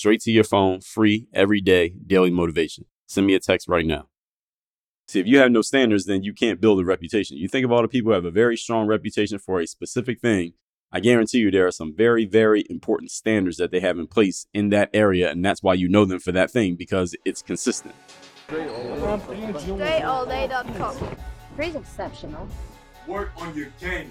Straight to your phone, free every day, daily motivation. Send me a text right now. See, if you have no standards, then you can't build a reputation. You think of all the people who have a very strong reputation for a specific thing, I guarantee you there are some very, very important standards that they have in place in that area, and that's why you know them for that thing because it's consistent. DreAllDay.com. Pretty exceptional. Work on your game.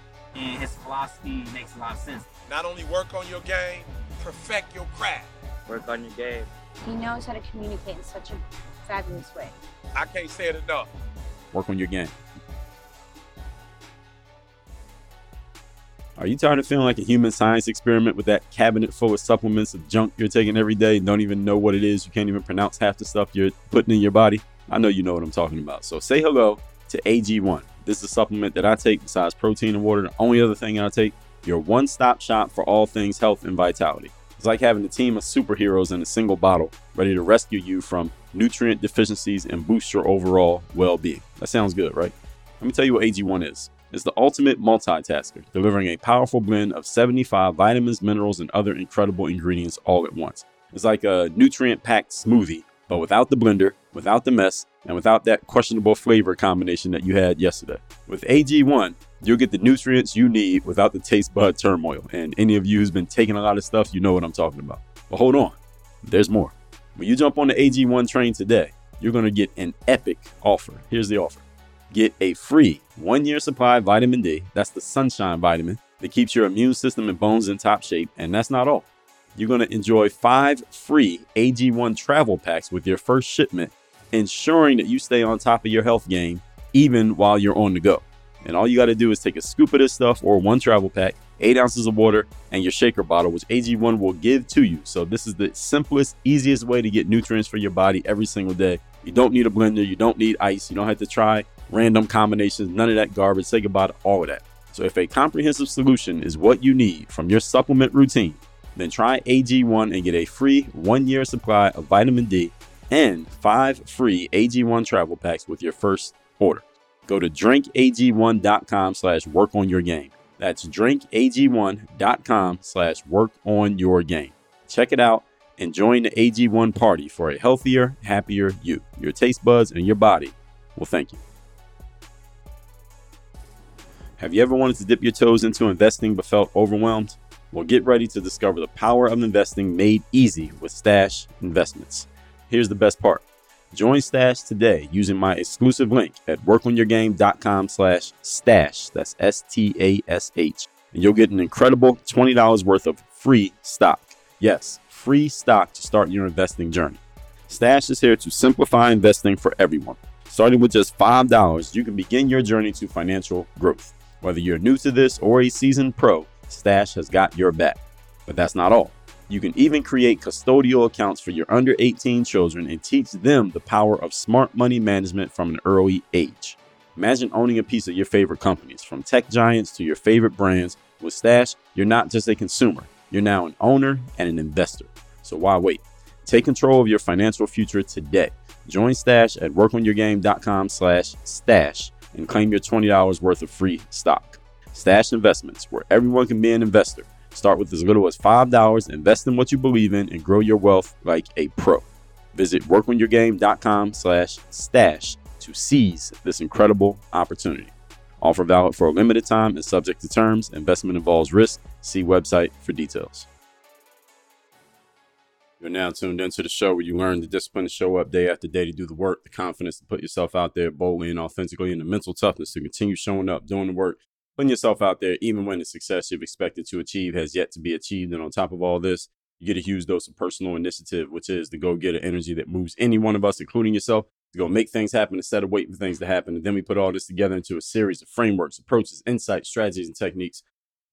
And his philosophy makes a lot of sense. Not only work on your game, perfect your craft. Work on your game. He knows how to communicate in such a fabulous way. I can't say it enough. Work on your game. Are you tired of feeling like a human science experiment with that cabinet full of supplements of junk you're taking every day and don't even know what it is? You can't even pronounce half the stuff you're putting in your body? I know you know what I'm talking about. So say hello to AG1. This is a supplement that I take besides protein and water. The only other thing I take, your one stop shop for all things health and vitality. It's like having a team of superheroes in a single bottle, ready to rescue you from nutrient deficiencies and boost your overall well being. That sounds good, right? Let me tell you what AG1 is. It's the ultimate multitasker, delivering a powerful blend of 75 vitamins, minerals, and other incredible ingredients all at once. It's like a nutrient packed smoothie, but without the blender, without the mess, and without that questionable flavor combination that you had yesterday. With AG1, you'll get the nutrients you need without the taste bud turmoil. And any of you who's been taking a lot of stuff, you know what I'm talking about. But hold on, there's more. When you jump on the AG1 train today, you're going to get an epic offer. Here's the offer get a free one year supply of vitamin D. That's the sunshine vitamin that keeps your immune system and bones in top shape. And that's not all. You're going to enjoy five free AG1 travel packs with your first shipment, ensuring that you stay on top of your health game even while you're on the go. And all you got to do is take a scoop of this stuff or one travel pack, eight ounces of water, and your shaker bottle, which AG1 will give to you. So, this is the simplest, easiest way to get nutrients for your body every single day. You don't need a blender, you don't need ice, you don't have to try random combinations, none of that garbage. Say goodbye to all of that. So, if a comprehensive solution is what you need from your supplement routine, then try AG1 and get a free one year supply of vitamin D and five free AG1 travel packs with your first order. Go to drinkag1.com slash work on your game. That's drinkag1.com slash work on your game. Check it out and join the AG1 party for a healthier, happier you. Your taste buds and your body will thank you. Have you ever wanted to dip your toes into investing but felt overwhelmed? Well, get ready to discover the power of investing made easy with Stash Investments. Here's the best part. Join Stash today using my exclusive link at workonyourgame.com slash stash. That's S-T-A-S-H. And you'll get an incredible $20 worth of free stock. Yes, free stock to start your investing journey. Stash is here to simplify investing for everyone. Starting with just $5, you can begin your journey to financial growth. Whether you're new to this or a seasoned pro, Stash has got your back. But that's not all. You can even create custodial accounts for your under 18 children and teach them the power of smart money management from an early age. Imagine owning a piece of your favorite companies, from tech giants to your favorite brands. With Stash, you're not just a consumer, you're now an owner and an investor. So why wait? Take control of your financial future today. Join Stash at workonyourgame.com slash stash and claim your $20 worth of free stock. Stash Investments, where everyone can be an investor. Start with as little as $5, invest in what you believe in, and grow your wealth like a pro. Visit workonyourgame.com slash stash to seize this incredible opportunity. Offer valid for a limited time and subject to terms. Investment involves risk. See website for details. You're now tuned into the show where you learn the discipline to show up day after day to do the work, the confidence to put yourself out there boldly and authentically, and the mental toughness to continue showing up, doing the work, putting yourself out there, even when the success you've expected to achieve has yet to be achieved. And on top of all this, you get a huge dose of personal initiative, which is the go getter energy that moves any one of us, including yourself, to go make things happen instead of waiting for things to happen. And then we put all this together into a series of frameworks, approaches, insights, strategies, and techniques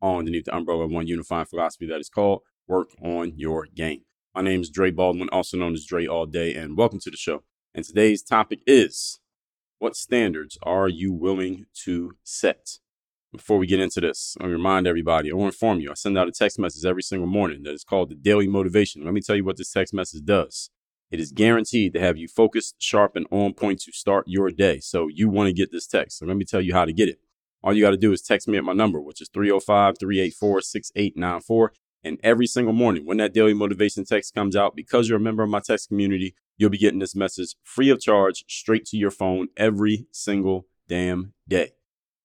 all underneath the umbrella of one unifying philosophy that is called Work on Your Game. My name is Dre Baldwin, also known as Dre All Day, and welcome to the show. And today's topic is What standards are you willing to set? Before we get into this, I remind everybody, to inform you, I send out a text message every single morning that is called the Daily Motivation. Let me tell you what this text message does. It is guaranteed to have you focused, sharp, and on point to start your day. So you want to get this text. So let me tell you how to get it. All you got to do is text me at my number, which is 305 384 6894. And every single morning, when that daily motivation text comes out, because you're a member of my text community, you'll be getting this message free of charge straight to your phone every single damn day.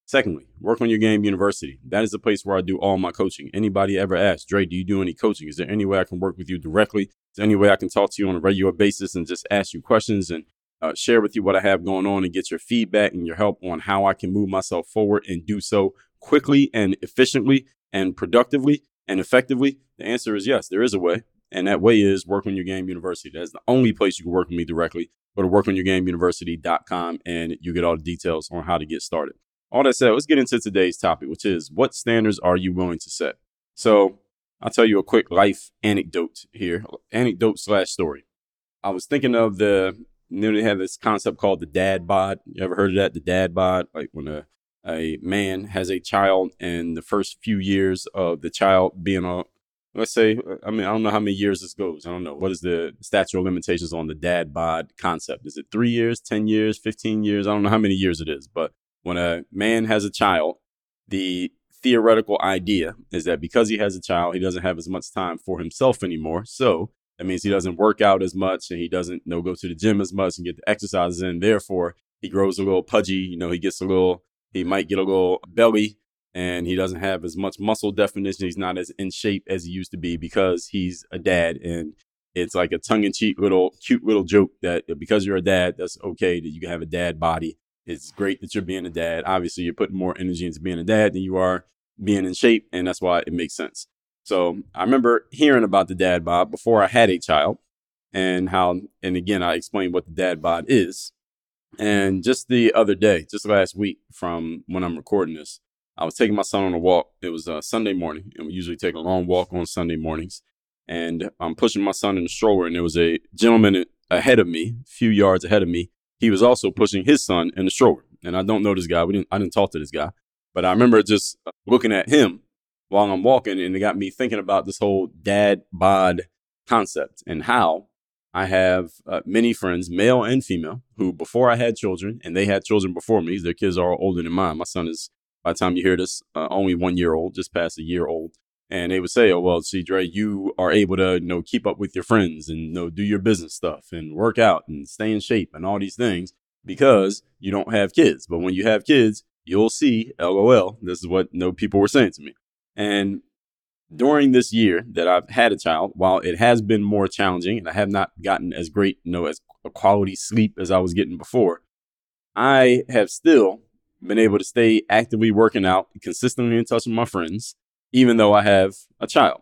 Secondly, Work on Your Game University. That is the place where I do all my coaching. Anybody ever ask, Dre, do you do any coaching? Is there any way I can work with you directly? Is there any way I can talk to you on a regular basis and just ask you questions and uh, share with you what I have going on and get your feedback and your help on how I can move myself forward and do so quickly and efficiently and productively and effectively? The answer is yes, there is a way. And that way is Work on Your Game University. That's the only place you can work with me directly. Go to workonyourgameuniversity.com and you get all the details on how to get started. All that said, let's get into today's topic, which is what standards are you willing to set? So I'll tell you a quick life anecdote here, anecdote slash story. I was thinking of the, know, they have this concept called the dad bod. You ever heard of that? The dad bod, like when a a man has a child and the first few years of the child being a let's say i mean i don't know how many years this goes i don't know what is the statute of limitations on the dad bod concept is it three years 10 years 15 years i don't know how many years it is but when a man has a child the theoretical idea is that because he has a child he doesn't have as much time for himself anymore so that means he doesn't work out as much and he doesn't you know, go to the gym as much and get the exercises in therefore he grows a little pudgy you know he gets a little he might get a little belly and he doesn't have as much muscle definition. He's not as in shape as he used to be because he's a dad. And it's like a tongue in cheek little cute little joke that because you're a dad, that's okay that you can have a dad body. It's great that you're being a dad. Obviously, you're putting more energy into being a dad than you are being in shape. And that's why it makes sense. So I remember hearing about the dad bod before I had a child and how, and again, I explained what the dad bod is. And just the other day, just last week from when I'm recording this, I was taking my son on a walk. It was a Sunday morning, and we usually take a long walk on Sunday mornings. And I'm pushing my son in the stroller, and there was a gentleman ahead of me, a few yards ahead of me. He was also pushing his son in the stroller. And I don't know this guy. We didn't. I didn't talk to this guy, but I remember just looking at him while I'm walking, and it got me thinking about this whole dad bod concept and how I have uh, many friends, male and female, who before I had children, and they had children before me, their kids are older than mine. My son is, by the time you hear this, uh, only one year old, just past a year old. And they would say, "Oh well, see, Dre, you are able to, you know, keep up with your friends and you know do your business stuff and work out and stay in shape and all these things because you don't have kids. But when you have kids, you'll see, lol. This is what you know, people were saying to me, and during this year that I've had a child, while it has been more challenging and I have not gotten as great, you know, as a quality sleep as I was getting before, I have still been able to stay actively working out, consistently in touch with my friends, even though I have a child.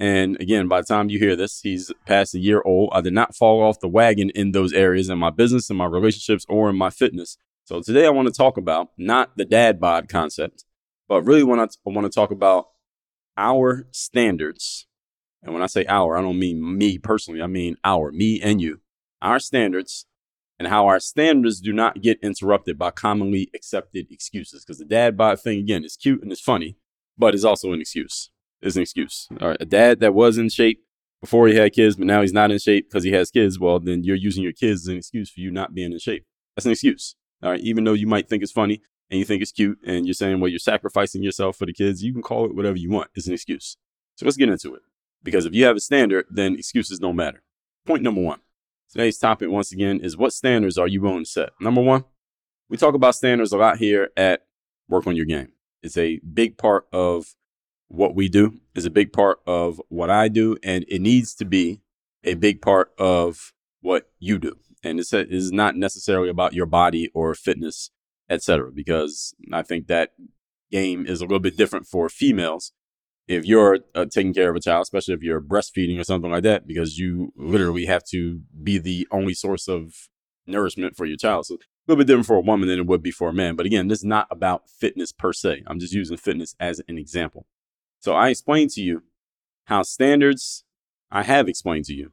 And again, by the time you hear this, he's past a year old. I did not fall off the wagon in those areas in my business, in my relationships, or in my fitness. So today I want to talk about not the dad bod concept, but really want to, I want to talk about our standards, and when I say our, I don't mean me personally, I mean our, me and you, our standards, and how our standards do not get interrupted by commonly accepted excuses. Because the dad bod thing, again, is cute and it's funny, but it's also an excuse. It's an excuse. All right, a dad that was in shape before he had kids, but now he's not in shape because he has kids, well, then you're using your kids as an excuse for you not being in shape. That's an excuse. All right, even though you might think it's funny, and you think it's cute and you're saying, well, you're sacrificing yourself for the kids, you can call it whatever you want. It's an excuse. So let's get into it. Because if you have a standard, then excuses don't matter. Point number one. Today's topic, once again, is what standards are you willing to set? Number one, we talk about standards a lot here at Work on Your Game. It's a big part of what we do, is a big part of what I do, and it needs to be a big part of what you do. And it's, it is not necessarily about your body or fitness, etc. Because I think that game is a little bit different for females. If you're uh, taking care of a child, especially if you're breastfeeding or something like that, because you literally have to be the only source of nourishment for your child. So a little bit different for a woman than it would be for a man. But again, this is not about fitness per se. I'm just using fitness as an example. So I explained to you how standards, I have explained to you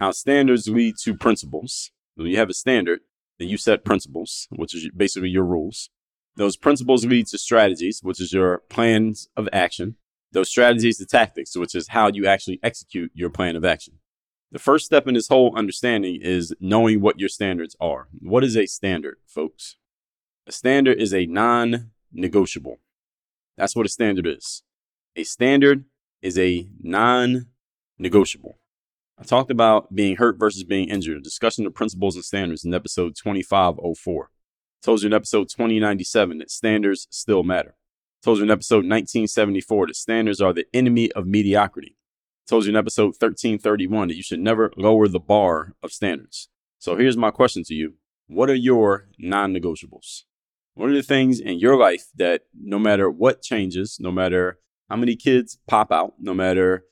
how standards lead to principles. When you have a standard, then you set principles, which is basically your rules. Those principles lead to strategies, which is your plans of action. Those strategies to tactics, which is how you actually execute your plan of action. The first step in this whole understanding is knowing what your standards are. What is a standard, folks? A standard is a non negotiable. That's what a standard is. A standard is a non negotiable. I talked about being hurt versus being injured, discussing the principles and standards in episode 2504. Told you in episode 2097 that standards still matter. Told you in episode 1974 that standards are the enemy of mediocrity. Told you in episode 1331 that you should never lower the bar of standards. So here's my question to you What are your non negotiables? What are the things in your life that no matter what changes, no matter how many kids pop out, no matter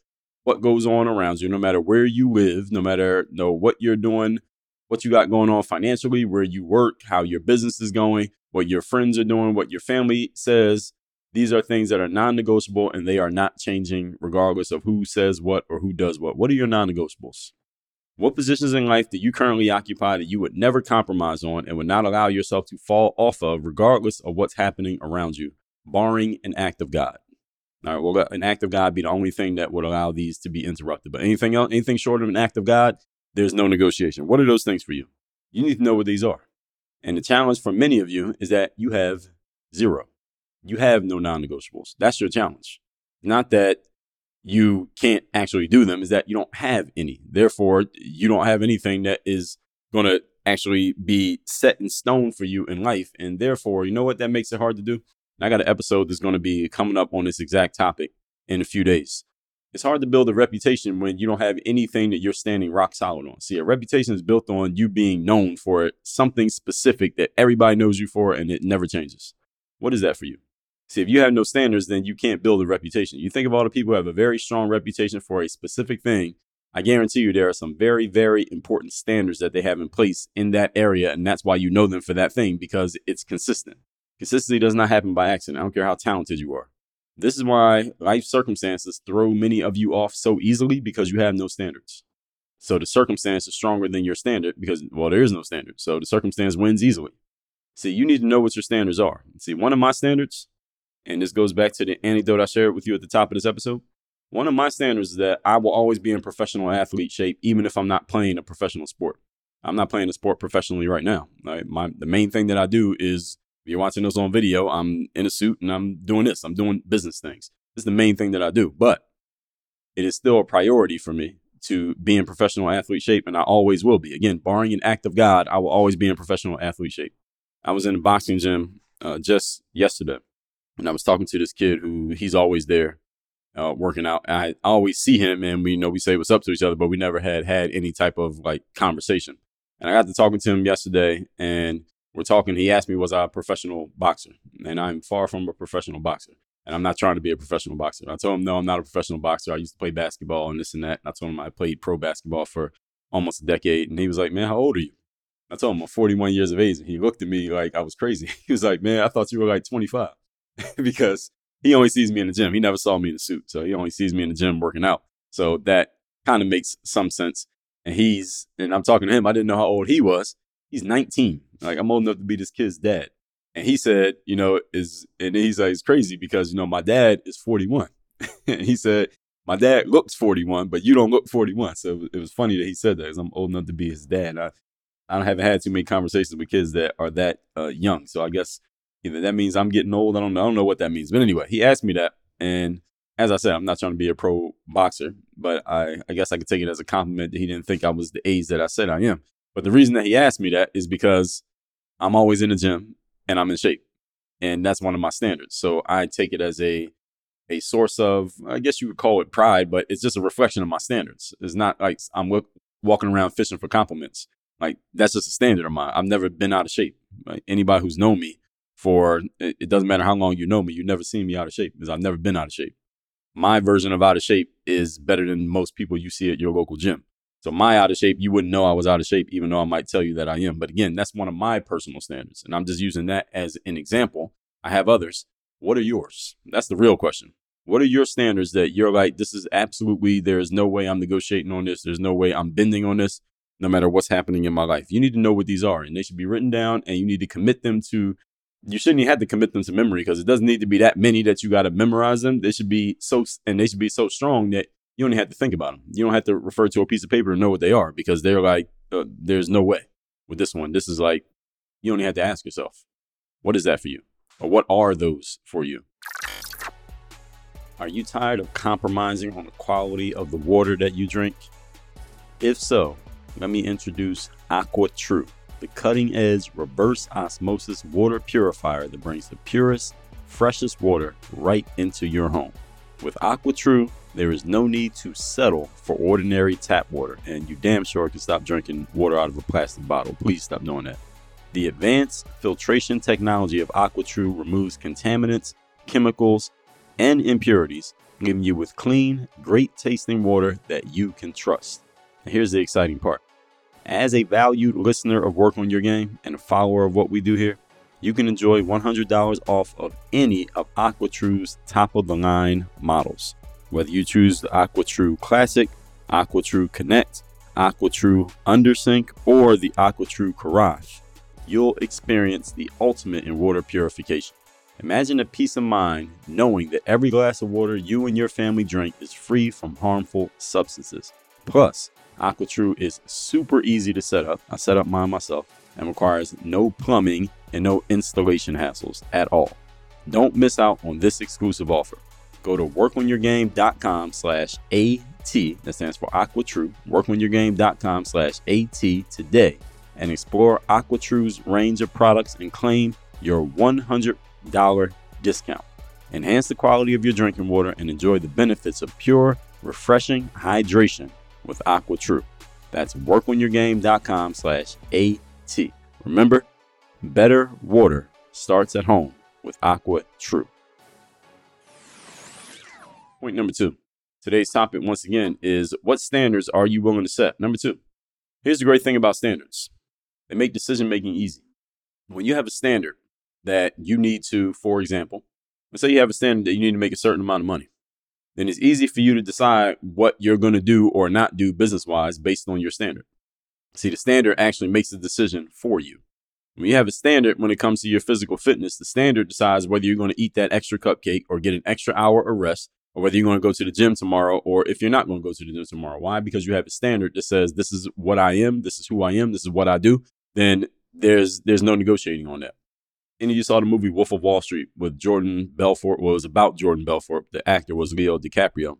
what goes on around you, no matter where you live, no matter know, what you're doing, what you got going on financially, where you work, how your business is going, what your friends are doing, what your family says. These are things that are non negotiable and they are not changing regardless of who says what or who does what. What are your non negotiables? What positions in life that you currently occupy that you would never compromise on and would not allow yourself to fall off of, regardless of what's happening around you, barring an act of God? All right, well, an act of God be the only thing that would allow these to be interrupted. But anything else, anything short of an act of God, there's no negotiation. What are those things for you? You need to know what these are. And the challenge for many of you is that you have zero. You have no non negotiables. That's your challenge. Not that you can't actually do them, is that you don't have any. Therefore, you don't have anything that is going to actually be set in stone for you in life. And therefore, you know what that makes it hard to do? I got an episode that's going to be coming up on this exact topic in a few days. It's hard to build a reputation when you don't have anything that you're standing rock solid on. See, a reputation is built on you being known for something specific that everybody knows you for and it never changes. What is that for you? See, if you have no standards, then you can't build a reputation. You think of all the people who have a very strong reputation for a specific thing. I guarantee you there are some very, very important standards that they have in place in that area. And that's why you know them for that thing because it's consistent. Consistency does not happen by accident. I don't care how talented you are. This is why life circumstances throw many of you off so easily because you have no standards. So the circumstance is stronger than your standard because, well, there is no standard. So the circumstance wins easily. See, you need to know what your standards are. See, one of my standards, and this goes back to the anecdote I shared with you at the top of this episode. One of my standards is that I will always be in professional athlete shape, even if I'm not playing a professional sport. I'm not playing a sport professionally right now. Right? My the main thing that I do is you're watching this on video, I'm in a suit and I'm doing this. I'm doing business things. This is the main thing that I do. But it is still a priority for me to be in professional athlete shape, and I always will be. Again, barring an act of God, I will always be in professional athlete shape. I was in a boxing gym uh, just yesterday, and I was talking to this kid who he's always there uh, working out. I always see him, and we you know we say what's up to each other, but we never had had any type of like conversation. And I got to talking to him yesterday, and we're talking. He asked me, was I a professional boxer? And I'm far from a professional boxer. And I'm not trying to be a professional boxer. I told him, no, I'm not a professional boxer. I used to play basketball and this and that. And I told him I played pro basketball for almost a decade. And he was like, man, how old are you? I told him I'm 41 years of age. And he looked at me like I was crazy. He was like, man, I thought you were like 25 because he only sees me in the gym. He never saw me in a suit. So he only sees me in the gym working out. So that kind of makes some sense. And he's, and I'm talking to him, I didn't know how old he was. He's 19. Like I'm old enough to be this kid's dad. And he said, you know, is and he's like, it's crazy because you know my dad is 41. and he said, my dad looks 41, but you don't look 41. So it was funny that he said that because I'm old enough to be his dad. I I don't haven't had too many conversations with kids that are that uh, young. So I guess either that means I'm getting old. I don't know. I don't know what that means. But anyway, he asked me that, and as I said, I'm not trying to be a pro boxer, but I I guess I could take it as a compliment that he didn't think I was the age that I said I am. But the reason that he asked me that is because I'm always in the gym and I'm in shape. And that's one of my standards. So I take it as a a source of, I guess you would call it pride, but it's just a reflection of my standards. It's not like I'm w- walking around fishing for compliments. Like that's just a standard of mine. I've never been out of shape. Like, anybody who's known me for, it, doesn't matter how long you know me, you've never seen me out of shape because I've never been out of shape. My version of out of shape is better than most people you see at your local gym. So my out of shape, you wouldn't know I was out of shape, even though I might tell you that I am. But again, that's one of my personal standards. And I'm just using that as an example. I have others. What are yours? That's the real question. What are your standards that you're like, this is absolutely, there is no way I'm negotiating on this. There's no way I'm bending on this, no matter what's happening in my life. You need to know what these are and they should be written down and you need to commit them to, you shouldn't have to commit them to memory because it doesn't need to be that many that you got to memorize them. They should be so, and they should be so strong that you only have to think about them. You don't have to refer to a piece of paper and know what they are because they're like, uh, there's no way with this one. This is like, you only have to ask yourself, what is that for you? Or what are those for you? Are you tired of compromising on the quality of the water that you drink? If so, let me introduce AquaTru, the cutting edge reverse osmosis water purifier that brings the purest, freshest water right into your home. With AquaTru, there is no need to settle for ordinary tap water, and you damn sure can stop drinking water out of a plastic bottle. Please stop doing that. The advanced filtration technology of AquaTru removes contaminants, chemicals, and impurities, leaving you with clean, great tasting water that you can trust. And here's the exciting part. As a valued listener of Work on Your Game and a follower of what we do here, you can enjoy $100 off of any of AquaTru's top of the line models. Whether you choose the AquaTru Classic, AquaTru Connect, AquaTru Undersink, or the AquaTru Garage, you'll experience the ultimate in water purification. Imagine the peace of mind knowing that every glass of water you and your family drink is free from harmful substances. Plus, AquaTru is super easy to set up. I set up mine myself and requires no plumbing and no installation hassles at all. Don't miss out on this exclusive offer. Go to workonyourgame.com slash AT, that stands for AquaTru, workonyourgame.com slash AT today and explore AquaTru's range of products and claim your $100 discount. Enhance the quality of your drinking water and enjoy the benefits of pure, refreshing hydration with AquaTru. That's workonyourgame.com slash AT. Remember, better water starts at home with Aqua True. Point number two. Today's topic, once again, is what standards are you willing to set? Number two. Here's the great thing about standards they make decision making easy. When you have a standard that you need to, for example, let's say you have a standard that you need to make a certain amount of money, then it's easy for you to decide what you're going to do or not do business wise based on your standard. See, the standard actually makes the decision for you. When you have a standard when it comes to your physical fitness, the standard decides whether you're going to eat that extra cupcake or get an extra hour of rest or whether you're going to go to the gym tomorrow or if you're not going to go to the gym tomorrow. Why? Because you have a standard that says this is what I am, this is who I am, this is what I do. Then there's there's no negotiating on that. Of you saw the movie Wolf of Wall Street with Jordan Belfort? Well, it was about Jordan Belfort. The actor was Leo DiCaprio.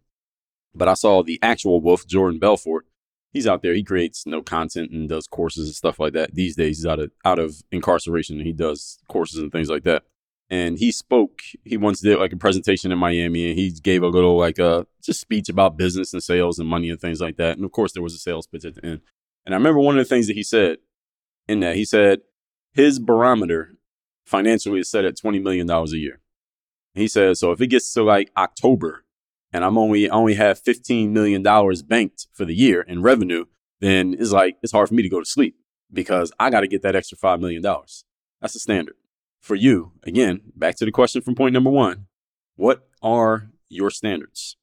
But I saw the actual Wolf, Jordan Belfort. He's out there. He creates no content and does courses and stuff like that. These days, he's out of out of incarceration and he does courses and things like that and he spoke. He once did like a presentation in Miami, and he gave a little like a uh, just speech about business and sales and money and things like that. And of course, there was a sales pitch at the end. And I remember one of the things that he said in that he said his barometer financially is set at twenty million dollars a year. He says so if it gets to like October and I'm only I only have fifteen million dollars banked for the year in revenue, then it's like it's hard for me to go to sleep because I got to get that extra five million dollars. That's the standard for you, again, back to the question from point number one what are your standards?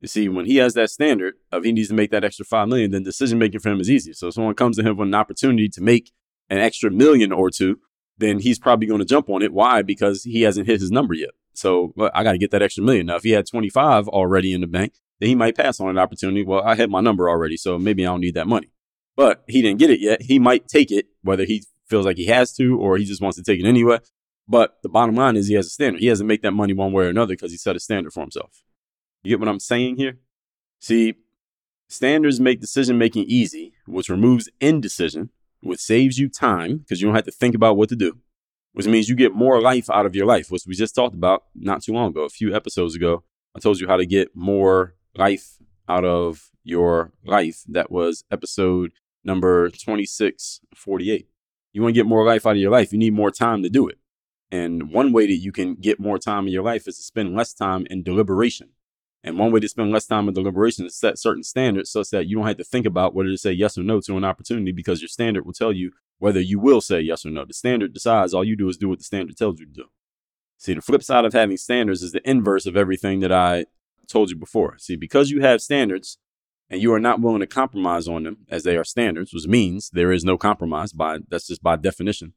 You see, when he has that standard of he needs to make that extra five million, then decision making for him is easy. So if someone comes to him with an opportunity to make an extra million or two, then he's probably going to jump on it. Why? Because he hasn't hit his number yet. So well, I got to get that extra million. Now, if he had 25 already in the bank, then he might pass on an opportunity. Well, I hit my number already, so maybe I don't need that money. But he didn't get it yet. He might take it, whether he feels like he has to or he just wants to take it anyway. But the bottom line is he has a standard. He has to make that money one way or another because he set a standard for himself. You get what I'm saying here? See, standards make decision making easy, which removes indecision, which saves you time because you don't have to think about what to do, which means you get more life out of your life, which we just talked about not too long ago, a few episodes ago. I told you how to get more life out of your life. That was episode number 2648. You want to get more life out of your life, you need more time to do it. And one way that you can get more time in your life is to spend less time in deliberation. And one way to spend less time in deliberation is set certain standards such that you don't have to think about whether to say yes or no to an opportunity because your standard will tell you whether you will say yes or no. The standard decides all you do is do what the standard tells you to do. See, the flip side of having standards is the inverse of everything that I told you before. See, because you have standards and you are not willing to compromise on them as they are standards, which means there is no compromise by that's just by definition.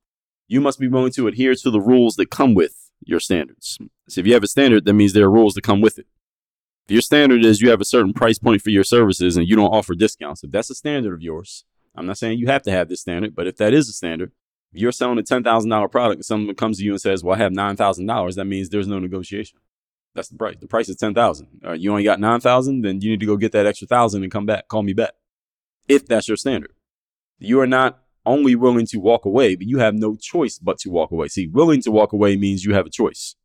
You must be willing to adhere to the rules that come with your standards. So if you have a standard, that means there are rules that come with it. Your standard is you have a certain price point for your services and you don't offer discounts, if that's a standard of yours, I'm not saying you have to have this standard, but if that is a standard, you're selling a $10,000 product and someone comes to you and says, well, I have $9,000, that means there's no negotiation. That's the price. The price is 10,000. Uh, you only got $9,000, then you need to go get that extra thousand and come back, call me back. If that's your standard. You are not only willing to walk away, but you have no choice but to walk away. See, willing to walk away means you have a choice.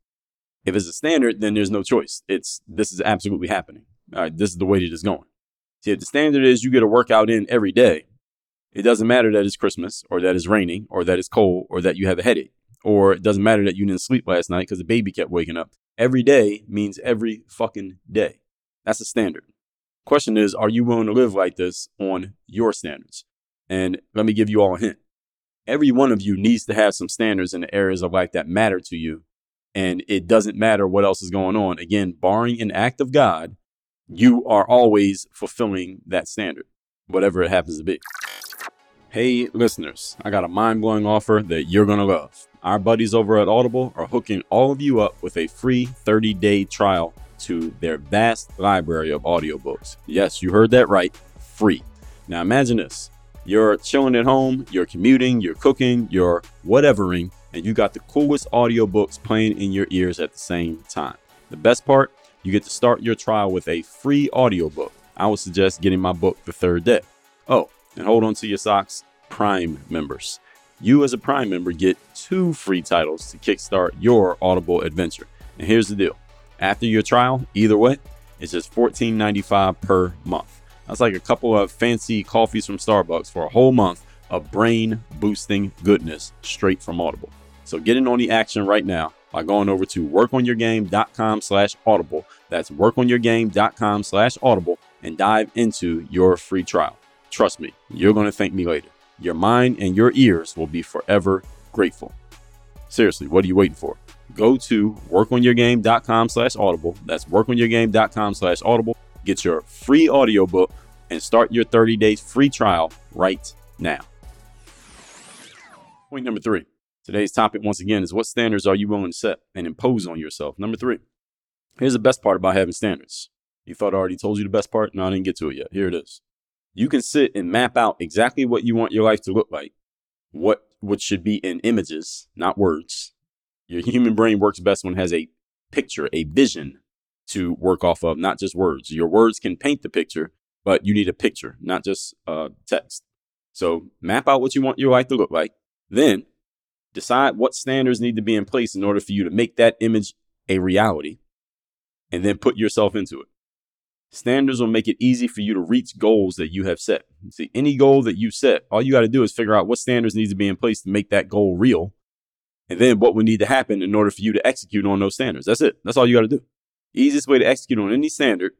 If it's a standard, then there's no choice. It's this is absolutely happening. All right, this is the way that it's going. See, if the standard is you get a workout in every day, it doesn't matter that it's Christmas or that it's raining or that it's cold or that you have a headache or it doesn't matter that you didn't sleep last night because the baby kept waking up. Every day means every fucking day. That's a standard. Question is, are you willing to live like this on your standards? And let me give you all a hint. Every one of you needs to have some standards in the areas of life that matter to you. And it doesn't matter what else is going on. Again, barring an act of God, you are always fulfilling that standard, whatever it happens to be. Hey, listeners, I got a mind blowing offer that you're going to love. Our buddies over at Audible are hooking all of you up with a free 30 day trial to their vast library of audiobooks. Yes, you heard that right free. Now imagine this you're chilling at home, you're commuting, you're cooking, you're whatevering, and you got the coolest audiobooks playing in your ears at the same time. The best part, you get to start your trial with a free audiobook. I would suggest getting my book the third day. Oh, and hold on to your socks, Prime members. You, as a Prime member, get two free titles to kickstart your Audible adventure. And here's the deal after your trial, either way, it's just $14.95 per month. That's like a couple of fancy coffees from Starbucks for a whole month of brain boosting goodness straight from Audible. So get in on the action right now by going over to workonyourgame.com slash audible. That's workonyourgame.com slash audible and dive into your free trial. Trust me, you're going to thank me later. Your mind and your ears will be forever grateful. Seriously, what are you waiting for? Go to workonyourgame.com slash audible. That's workonyourgame.com slash audible. Get your free audiobook and start your 30 days free trial right now. Point number three. Today's topic, once again, is what standards are you willing to set and impose on yourself? Number three. Here's the best part about having standards. You thought I already told you the best part? No, I didn't get to it yet. Here it is you can sit and map out exactly what you want your life to look like, what what should be in images, not words. Your human brain works best when it has a picture, a vision to work off of, not just words. Your words can paint the picture, but you need a picture, not just uh, text. So map out what you want your life to look like. Then decide what standards need to be in place in order for you to make that image a reality. And then put yourself into it. Standards will make it easy for you to reach goals that you have set. See, any goal that you set, all you got to do is figure out what standards need to be in place to make that goal real. And then what would need to happen in order for you to execute on those standards. That's it. That's all you got to do. Easiest way to execute on any standard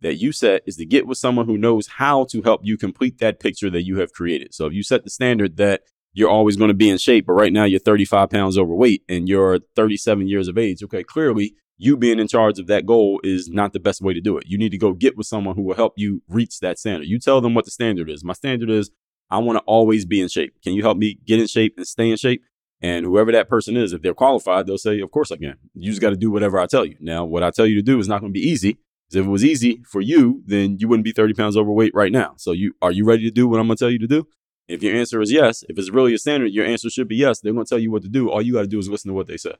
that you set is to get with someone who knows how to help you complete that picture that you have created. So if you set the standard that you're always going to be in shape, but right now you're 35 pounds overweight and you're 37 years of age, okay, clearly you being in charge of that goal is not the best way to do it. You need to go get with someone who will help you reach that standard. You tell them what the standard is. My standard is I want to always be in shape. Can you help me get in shape and stay in shape? And whoever that person is, if they're qualified, they'll say, Of course I can. You just got to do whatever I tell you. Now, what I tell you to do is not going to be easy. Because if it was easy for you, then you wouldn't be 30 pounds overweight right now. So you are you ready to do what I'm going to tell you to do? If your answer is yes, if it's really a standard, your answer should be yes. They're going to tell you what to do. All you got to do is listen to what they say.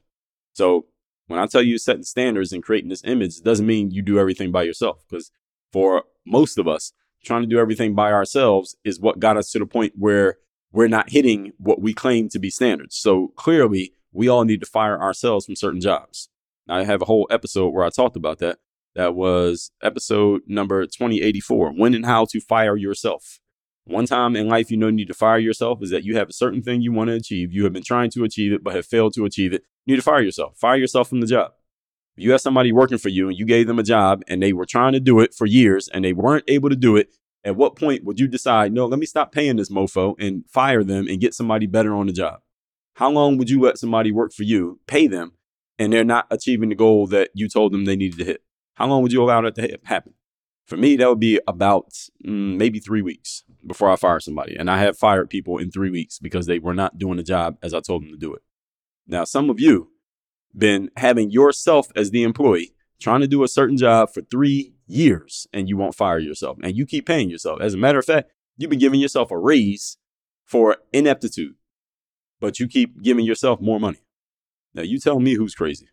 So when I tell you setting standards and creating this image, it doesn't mean you do everything by yourself. Because for most of us, trying to do everything by ourselves is what got us to the point where we're not hitting what we claim to be standards. So clearly, we all need to fire ourselves from certain jobs. I have a whole episode where I talked about that. That was episode number 2084 When and How to Fire Yourself. One time in life, you know, you need to fire yourself is that you have a certain thing you want to achieve. You have been trying to achieve it, but have failed to achieve it. You need to fire yourself. Fire yourself from the job. If you have somebody working for you and you gave them a job and they were trying to do it for years and they weren't able to do it, at what point would you decide, no, let me stop paying this mofo and fire them and get somebody better on the job? How long would you let somebody work for you, pay them, and they're not achieving the goal that you told them they needed to hit? How long would you allow that to happen? For me, that would be about mm, maybe three weeks before I fire somebody. And I have fired people in three weeks because they were not doing the job as I told them to do it. Now, some of you been having yourself as the employee trying to do a certain job for three years and you won't fire yourself and you keep paying yourself. As a matter of fact, you've been giving yourself a raise for ineptitude, but you keep giving yourself more money. Now, you tell me who's crazy.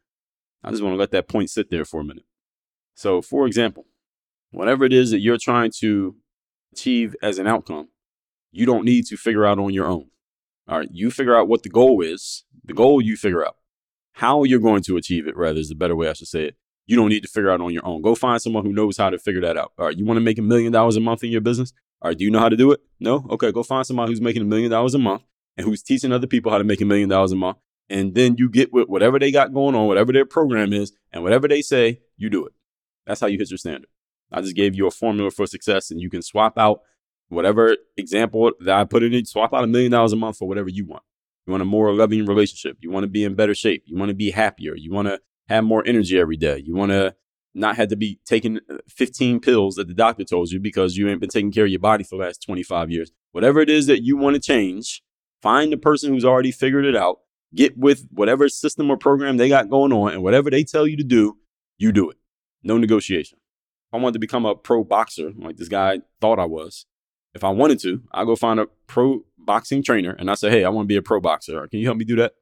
I just want to let that point sit there for a minute. So, for example, whatever it is that you're trying to achieve as an outcome, you don't need to figure out on your own. All right, you figure out what the goal is. The goal you figure out. How you're going to achieve it, rather, is the better way I should say it. You don't need to figure out on your own. Go find someone who knows how to figure that out. All right, you want to make a million dollars a month in your business? All right, do you know how to do it? No? Okay, go find somebody who's making a million dollars a month and who's teaching other people how to make a million dollars a month. And then you get with whatever they got going on, whatever their program is, and whatever they say, you do it. That's how you hit your standard. I just gave you a formula for success, and you can swap out whatever example that I put in, it, swap out a million dollars a month for whatever you want. You want a more loving relationship. You want to be in better shape. You want to be happier. You want to have more energy every day. You want to not have to be taking uh, 15 pills that the doctor told you because you ain't been taking care of your body for the last 25 years. Whatever it is that you want to change, find the person who's already figured it out. Get with whatever system or program they got going on, and whatever they tell you to do, you do it. No negotiation. If I wanted to become a pro boxer, like this guy thought I was. If I wanted to, I go find a pro boxing trainer and I say, Hey, I want to be a pro boxer. Can you help me do that?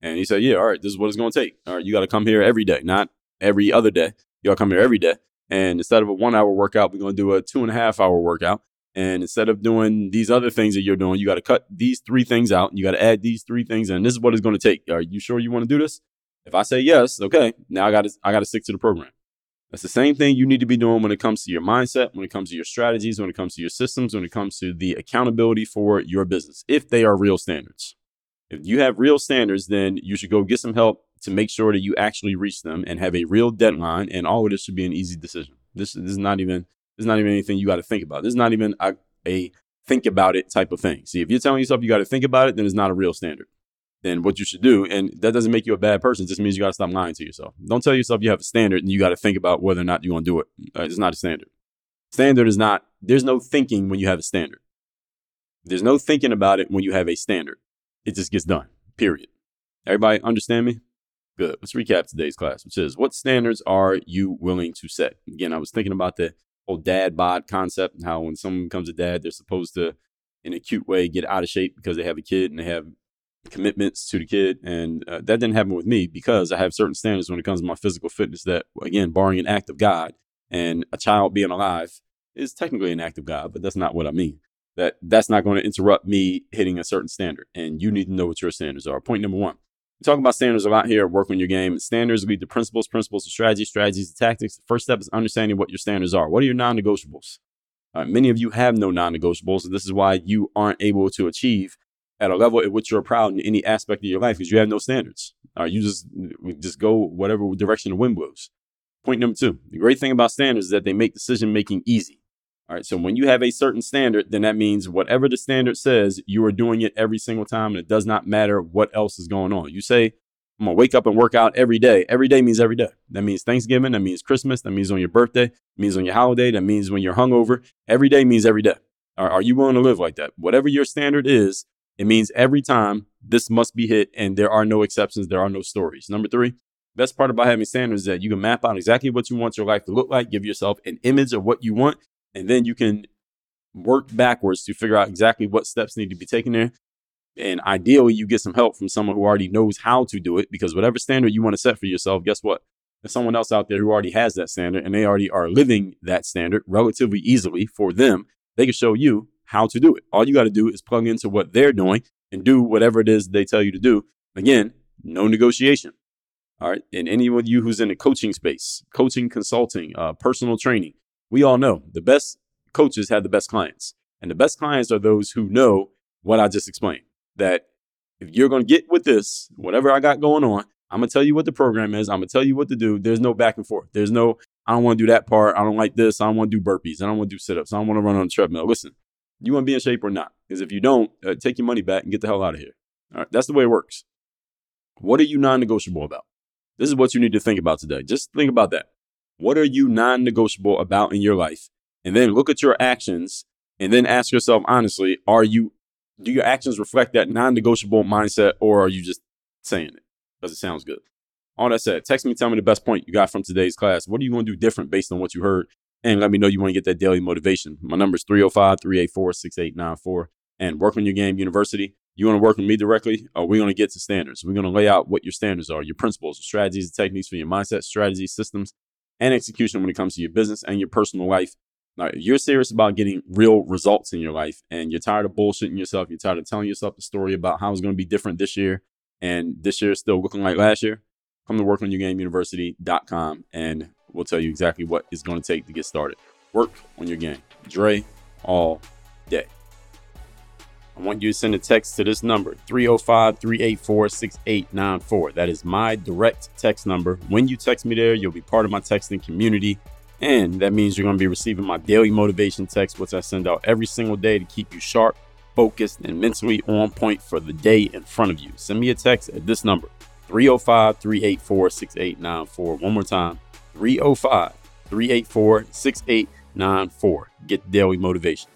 And he said, Yeah, all right, this is what it's going to take. All right, you got to come here every day, not every other day. You got to come here every day. And instead of a one hour workout, we're going to do a two and a half hour workout. And instead of doing these other things that you're doing, you got to cut these three things out. You got to add these three things And This is what it's going to take. Are you sure you want to do this? If I say yes, okay, now I got to I got to stick to the program. That's the same thing you need to be doing when it comes to your mindset, when it comes to your strategies, when it comes to your systems, when it comes to the accountability for your business, if they are real standards. If you have real standards, then you should go get some help to make sure that you actually reach them and have a real deadline. And all of this should be an easy decision. This, this is not even this is not even anything you got to think about. This is not even a, a think about it type of thing. See, if you're telling yourself you got to think about it, then it's not a real standard then what you should do, and that doesn't make you a bad person, it just means you got to stop lying to yourself. Don't tell yourself you have a standard and you got to think about whether or not you're going to do it. Uh, it's not a standard. Standard is not, there's no thinking when you have a standard. There's no thinking about it when you have a standard. It just gets done, period. Everybody understand me? Good. Let's recap today's class, which is what standards are you willing to set? Again, I was thinking about the whole dad bod concept and how when someone becomes a dad, they're supposed to, in a cute way, get out of shape because they have a kid and they have commitments to the kid. And uh, that didn't happen with me because I have certain standards when it comes to my physical fitness that, again, barring an act of God and a child being alive is technically an act of God, but that's not what I mean. That that's not going to interrupt me hitting a certain standard. And you need to know what your standards are. Point number one. We talk about standards a lot here. Work on your game. Standards lead to principles, principles to strategy, strategies to tactics. The first step is understanding what your standards are. What are your non-negotiables? Uh, many of you have no non-negotiables, and this is why you aren't able to achieve at a level at which you're proud in any aspect of your life because you have no standards. Or you just just go whatever direction the wind blows. Point number two: the great thing about standards is that they make decision making easy. All right, so when you have a certain standard, then that means whatever the standard says, you are doing it every single time, and it does not matter what else is going on. You say, "I'm gonna wake up and work out every day." Every day means every day. That means Thanksgiving. That means Christmas. That means on your birthday. That means on your holiday. That means when you're hungover. Every day means every day. Are, are you willing to live like that? Whatever your standard is, it means every time this must be hit and there are no exceptions, there are no stories. Number three, best part about having standards is that you can map out exactly what you want your life to look like, give yourself an image of what you want, and then you can work backwards to figure out exactly what steps need to be taken there. And ideally, you get some help from someone who already knows how to do it because whatever standard you want to set for yourself, guess what? There's someone else out there who already has that standard and they already are living that standard relatively easily for them. They can show you how to do it. All you got to do is plug into what they're doing and do whatever it is they tell you to do. Again, no negotiation. All right. And any of you who's in the coaching space, coaching, consulting, uh, personal training, we all know the best coaches have the best clients. And the best clients are those who know what I just explained. That if you're going to get with this, whatever I got going on, I'm going to tell you what the program is. I'm going to tell you what to do. There's no back and forth. There's no, I don't want to do that part. I don't like this. I don't want to do burpees. I don't want to do sit ups. I don't want to run on the treadmill. Listen, you want to be in shape or not? Because if you don't, uh, take your money back and get the hell out of here. All right. That's the way it works. What are you non negotiable about? This is what you need to think about today. Just think about that. What are you non negotiable about in your life? And then look at your actions and then ask yourself honestly, are you, do your actions reflect that non negotiable mindset or are you just saying it because it sounds good? All that said, text me, tell me the best point you got from today's class. What are you going to do different based on what you heard? And let me know you want to get that daily motivation. My number is 305 384 6894 and Work on Your Game University. You want to work with me directly, or we're going to get to standards. We're going to lay out what your standards are, your principles, strategies, and techniques for your mindset, strategies, systems, and execution when it comes to your business and your personal life. Now, if you're serious about getting real results in your life and you're tired of bullshitting yourself, you're tired of telling yourself the story about how it's going to be different this year and this year is still looking like last year, come to workonyourgameuniversity.com and we'll tell you exactly what it's going to take to get started. Work on your game. Dre all day. I want you to send a text to this number 305 384 6894. That is my direct text number. When you text me there, you'll be part of my texting community. And that means you're going to be receiving my daily motivation text, which I send out every single day to keep you sharp, focused, and mentally on point for the day in front of you. Send me a text at this number 305 384 6894. One more time 305 384 6894. Get daily motivation.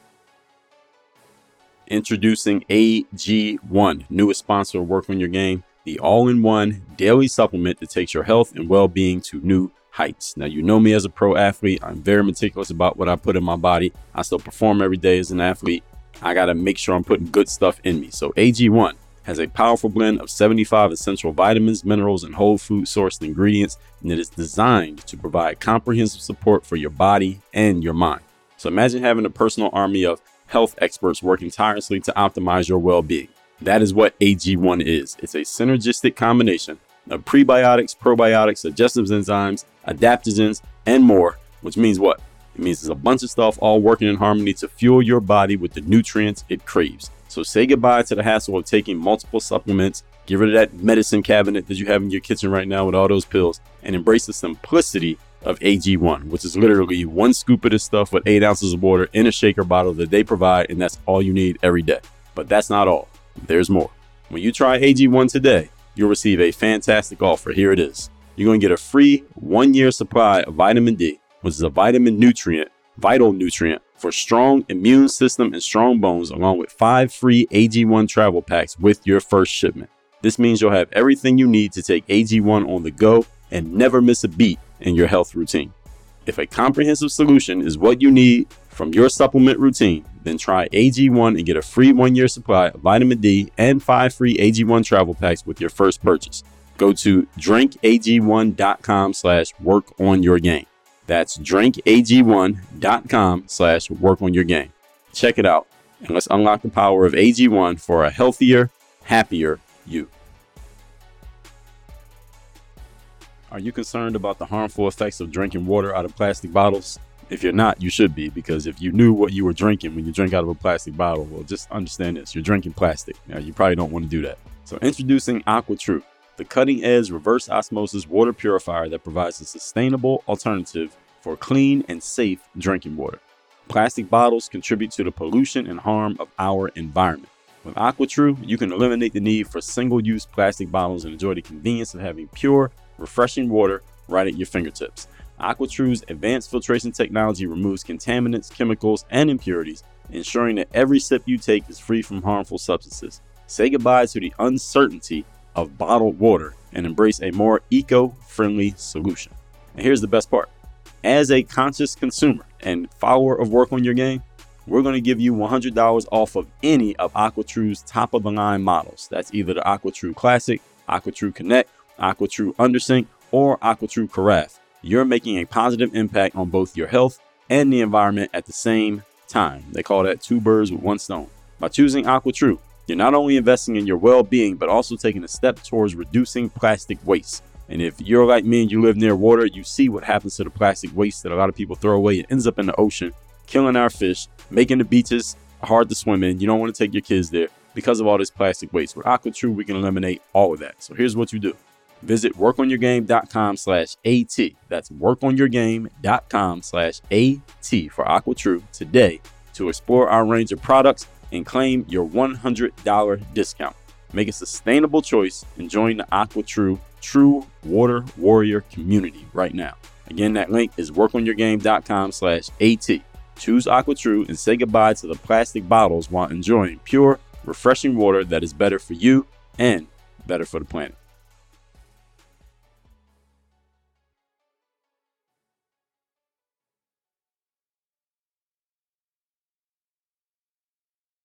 Introducing AG1, newest sponsor of Work on Your Game, the all in one daily supplement that takes your health and well being to new heights. Now, you know me as a pro athlete. I'm very meticulous about what I put in my body. I still perform every day as an athlete. I got to make sure I'm putting good stuff in me. So, AG1 has a powerful blend of 75 essential vitamins, minerals, and whole food sourced ingredients, and it is designed to provide comprehensive support for your body and your mind. So, imagine having a personal army of health experts working tirelessly to optimize your well being. That is what AG1 is. It's a synergistic combination of prebiotics, probiotics, digestive enzymes, adaptogens, and more, which means what? It means there's a bunch of stuff all working in harmony to fuel your body with the nutrients it craves. So say goodbye to the hassle of taking multiple supplements, get rid of that medicine cabinet that you have in your kitchen right now with all those pills, and embrace the simplicity of AG1, which is literally one scoop of this stuff with eight ounces of water in a shaker bottle that they provide, and that's all you need every day. But that's not all. There's more. When you try AG1 today, you'll receive a fantastic offer. Here it is. You're going to get a free one year supply of vitamin D, which is a vitamin nutrient, vital nutrient for strong immune system and strong bones, along with five free AG1 travel packs with your first shipment. This means you'll have everything you need to take AG1 on the go and never miss a beat in your health routine. If a comprehensive solution is what you need from your supplement routine, then try AG1 and get a free one year supply of vitamin D and five free AG1 travel packs with your first purchase. Go to drinkag1.com slash work on your game. That's drinkag1.com slash work on your game. Check it out and let's unlock the power of AG1 for a healthier, happier you. Are you concerned about the harmful effects of drinking water out of plastic bottles? If you're not, you should be, because if you knew what you were drinking when you drink out of a plastic bottle, well, just understand this you're drinking plastic. Now, you probably don't want to do that. So, introducing AquaTru, the cutting edge reverse osmosis water purifier that provides a sustainable alternative for clean and safe drinking water. Plastic bottles contribute to the pollution and harm of our environment. With AquaTru, you can eliminate the need for single use plastic bottles and enjoy the convenience of having pure, refreshing water right at your fingertips. AquaTru's advanced filtration technology removes contaminants, chemicals, and impurities, ensuring that every sip you take is free from harmful substances. Say goodbye to the uncertainty of bottled water and embrace a more eco friendly solution. And here's the best part as a conscious consumer and follower of Work on Your Game, we're going to give you $100 off of any of AquaTru's top of the line models. That's either the AquaTru Classic, AquaTru Connect, AquaTru Undersink, or AquaTru Carafe. You're making a positive impact on both your health and the environment at the same time. They call that two birds with one stone. By choosing AquaTru, you're not only investing in your well being, but also taking a step towards reducing plastic waste. And if you're like me and you live near water, you see what happens to the plastic waste that a lot of people throw away. It ends up in the ocean, killing our fish, making the beaches hard to swim in. You don't want to take your kids there because of all this plastic waste. With AquaTru, we can eliminate all of that. So here's what you do. Visit workonyourgame.com slash AT. That's workonyourgame.com slash AT for AquaTru today to explore our range of products and claim your $100 discount. Make a sustainable choice and join the AquaTru True Water Warrior community right now. Again, that link is workonyourgame.com slash AT. Choose AquaTru and say goodbye to the plastic bottles while enjoying pure, refreshing water that is better for you and better for the planet.